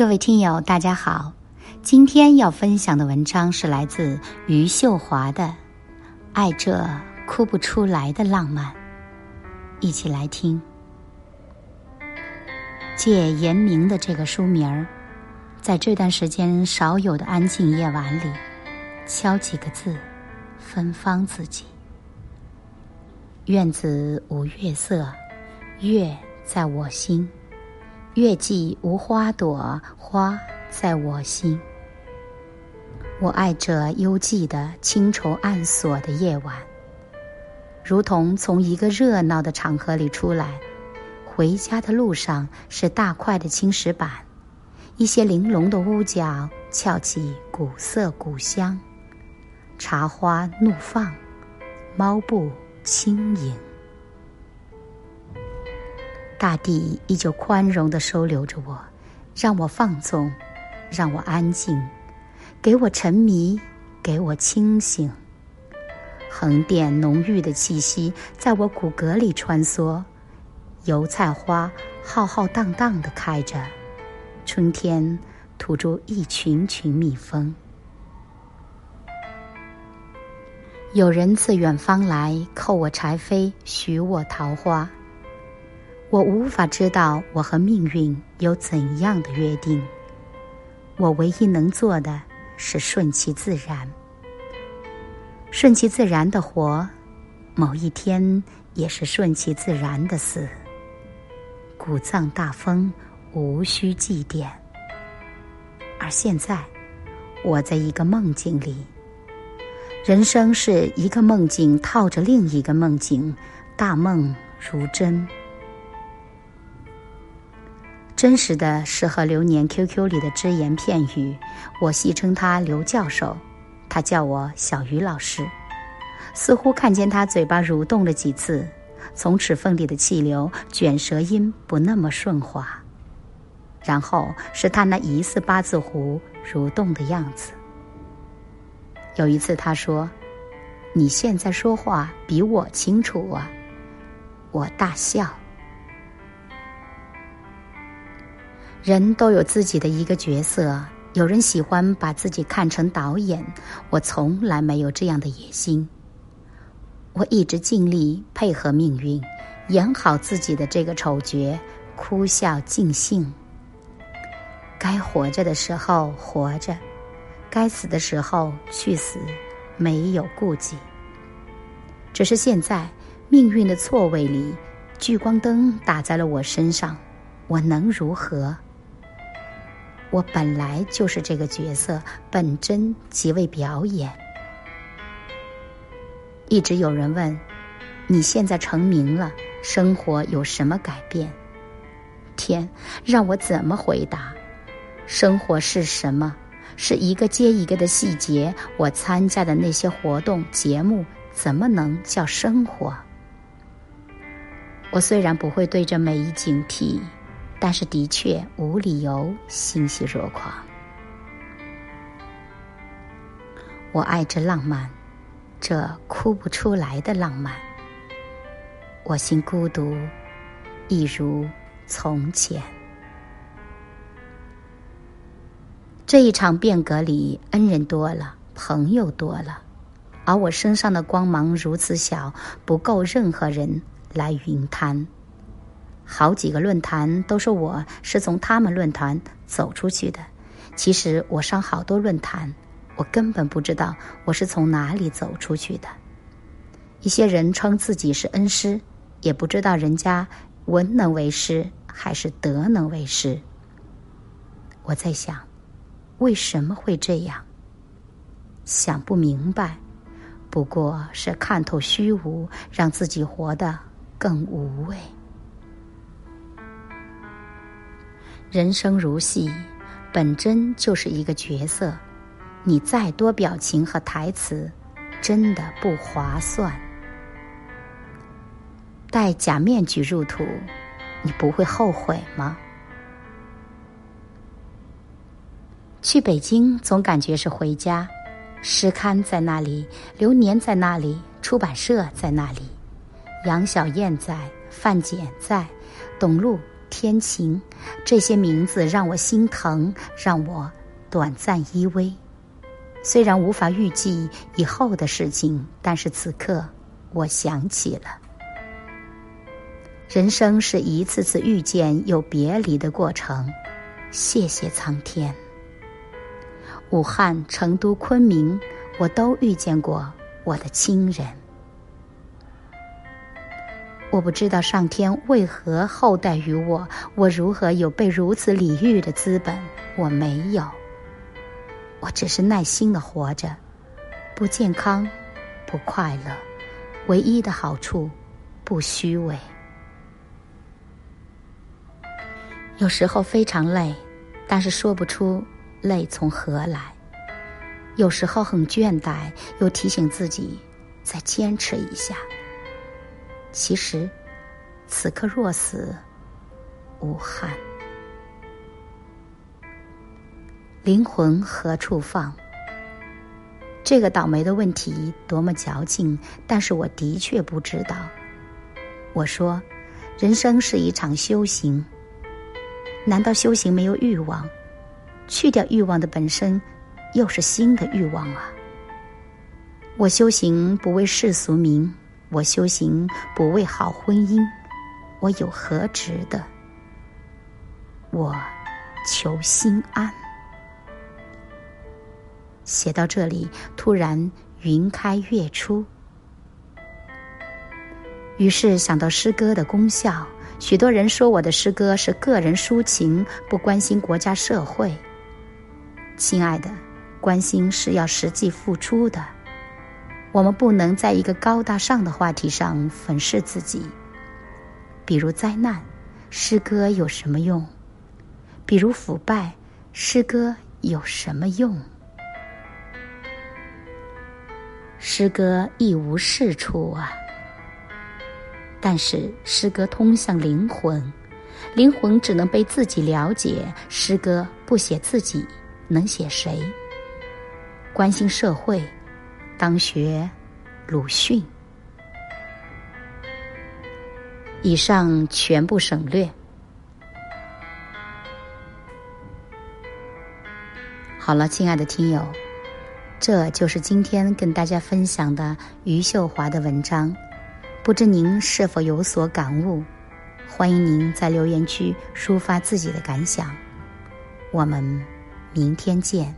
各位听友，大家好。今天要分享的文章是来自余秀华的《爱这哭不出来的浪漫》，一起来听。借严明的这个书名儿，在这段时间少有的安静夜晚里，敲几个字，芬芳自己。院子无月色，月在我心。月季无花朵，花在我心。我爱这幽寂的清愁暗锁的夜晚，如同从一个热闹的场合里出来，回家的路上是大块的青石板，一些玲珑的屋角翘起古色古香，茶花怒放，猫步轻盈。大地依旧宽容地收留着我，让我放纵，让我安静，给我沉迷，给我清醒。横店浓郁的气息在我骨骼里穿梭，油菜花浩浩荡荡地开着，春天吐出一群群蜜蜂。有人自远方来，扣我柴扉，许我桃花。我无法知道我和命运有怎样的约定。我唯一能做的是顺其自然，顺其自然的活，某一天也是顺其自然的死。古葬大风，无需祭奠。而现在，我在一个梦境里。人生是一个梦境套着另一个梦境，大梦如真。真实的是和流年 QQ 里的只言片语，我戏称他刘教授，他叫我小鱼老师。似乎看见他嘴巴蠕动了几次，从齿缝里的气流卷舌音不那么顺滑，然后是他那疑似八字胡蠕动的样子。有一次他说：“你现在说话比我清楚啊！”我大笑。人都有自己的一个角色，有人喜欢把自己看成导演，我从来没有这样的野心。我一直尽力配合命运，演好自己的这个丑角，哭笑尽兴。该活着的时候活着，该死的时候去死，没有顾忌。只是现在，命运的错位里，聚光灯打在了我身上，我能如何？我本来就是这个角色，本真即为表演。一直有人问：“你现在成名了，生活有什么改变？”天，让我怎么回答？生活是什么？是一个接一个的细节。我参加的那些活动、节目，怎么能叫生活？我虽然不会对着每一景提。但是，的确无理由欣喜若狂。我爱这浪漫，这哭不出来的浪漫。我心孤独，一如从前。这一场变革里，恩人多了，朋友多了，而我身上的光芒如此小，不够任何人来云摊。好几个论坛都说我是从他们论坛走出去的，其实我上好多论坛，我根本不知道我是从哪里走出去的。一些人称自己是恩师，也不知道人家文能为师还是德能为师。我在想，为什么会这样？想不明白，不过是看透虚无，让自己活得更无畏。人生如戏，本真就是一个角色。你再多表情和台词，真的不划算。戴假面具入土，你不会后悔吗？去北京总感觉是回家，诗刊在那里，流年在那里，出版社在那里，杨小燕在，范简在，董路。天晴，这些名字让我心疼，让我短暂依偎。虽然无法预计以后的事情，但是此刻我想起了。人生是一次次遇见又别离的过程，谢谢苍天。武汉、成都、昆明，我都遇见过我的亲人。我不知道上天为何厚待于我，我如何有被如此礼遇的资本？我没有，我只是耐心的活着，不健康，不快乐，唯一的好处，不虚伪。有时候非常累，但是说不出累从何来。有时候很倦怠，又提醒自己再坚持一下。其实，此刻若死，无憾。灵魂何处放？这个倒霉的问题多么矫情，但是我的确不知道。我说，人生是一场修行。难道修行没有欲望？去掉欲望的本身，又是新的欲望啊！我修行不为世俗名。我修行不为好婚姻，我有何值得？我求心安。写到这里，突然云开月出，于是想到诗歌的功效。许多人说我的诗歌是个人抒情，不关心国家社会。亲爱的，关心是要实际付出的。我们不能在一个高大上的话题上粉饰自己，比如灾难，诗歌有什么用？比如腐败，诗歌有什么用？诗歌一无是处啊！但是诗歌通向灵魂，灵魂只能被自己了解。诗歌不写自己，能写谁？关心社会。当学鲁迅。以上全部省略。好了，亲爱的听友，这就是今天跟大家分享的余秀华的文章。不知您是否有所感悟？欢迎您在留言区抒发自己的感想。我们明天见。